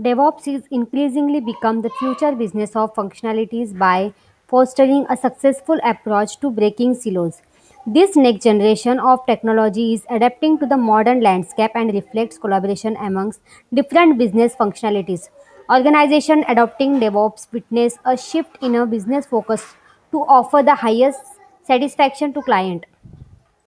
DevOps is increasingly become the future business of functionalities by fostering a successful approach to breaking silos. This next generation of technology is adapting to the modern landscape and reflects collaboration amongst different business functionalities. Organization adopting DevOps witness a shift in a business focus to offer the highest satisfaction to client.